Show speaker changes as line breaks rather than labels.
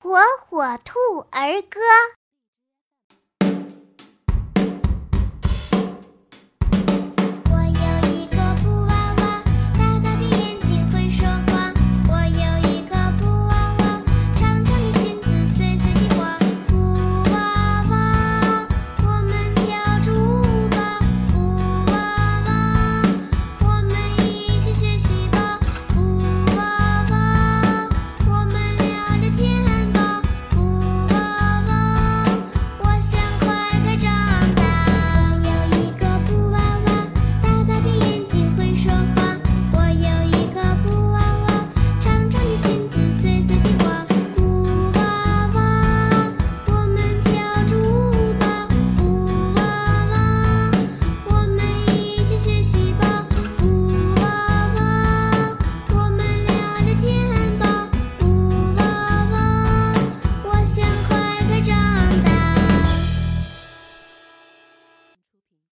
火火兔儿歌。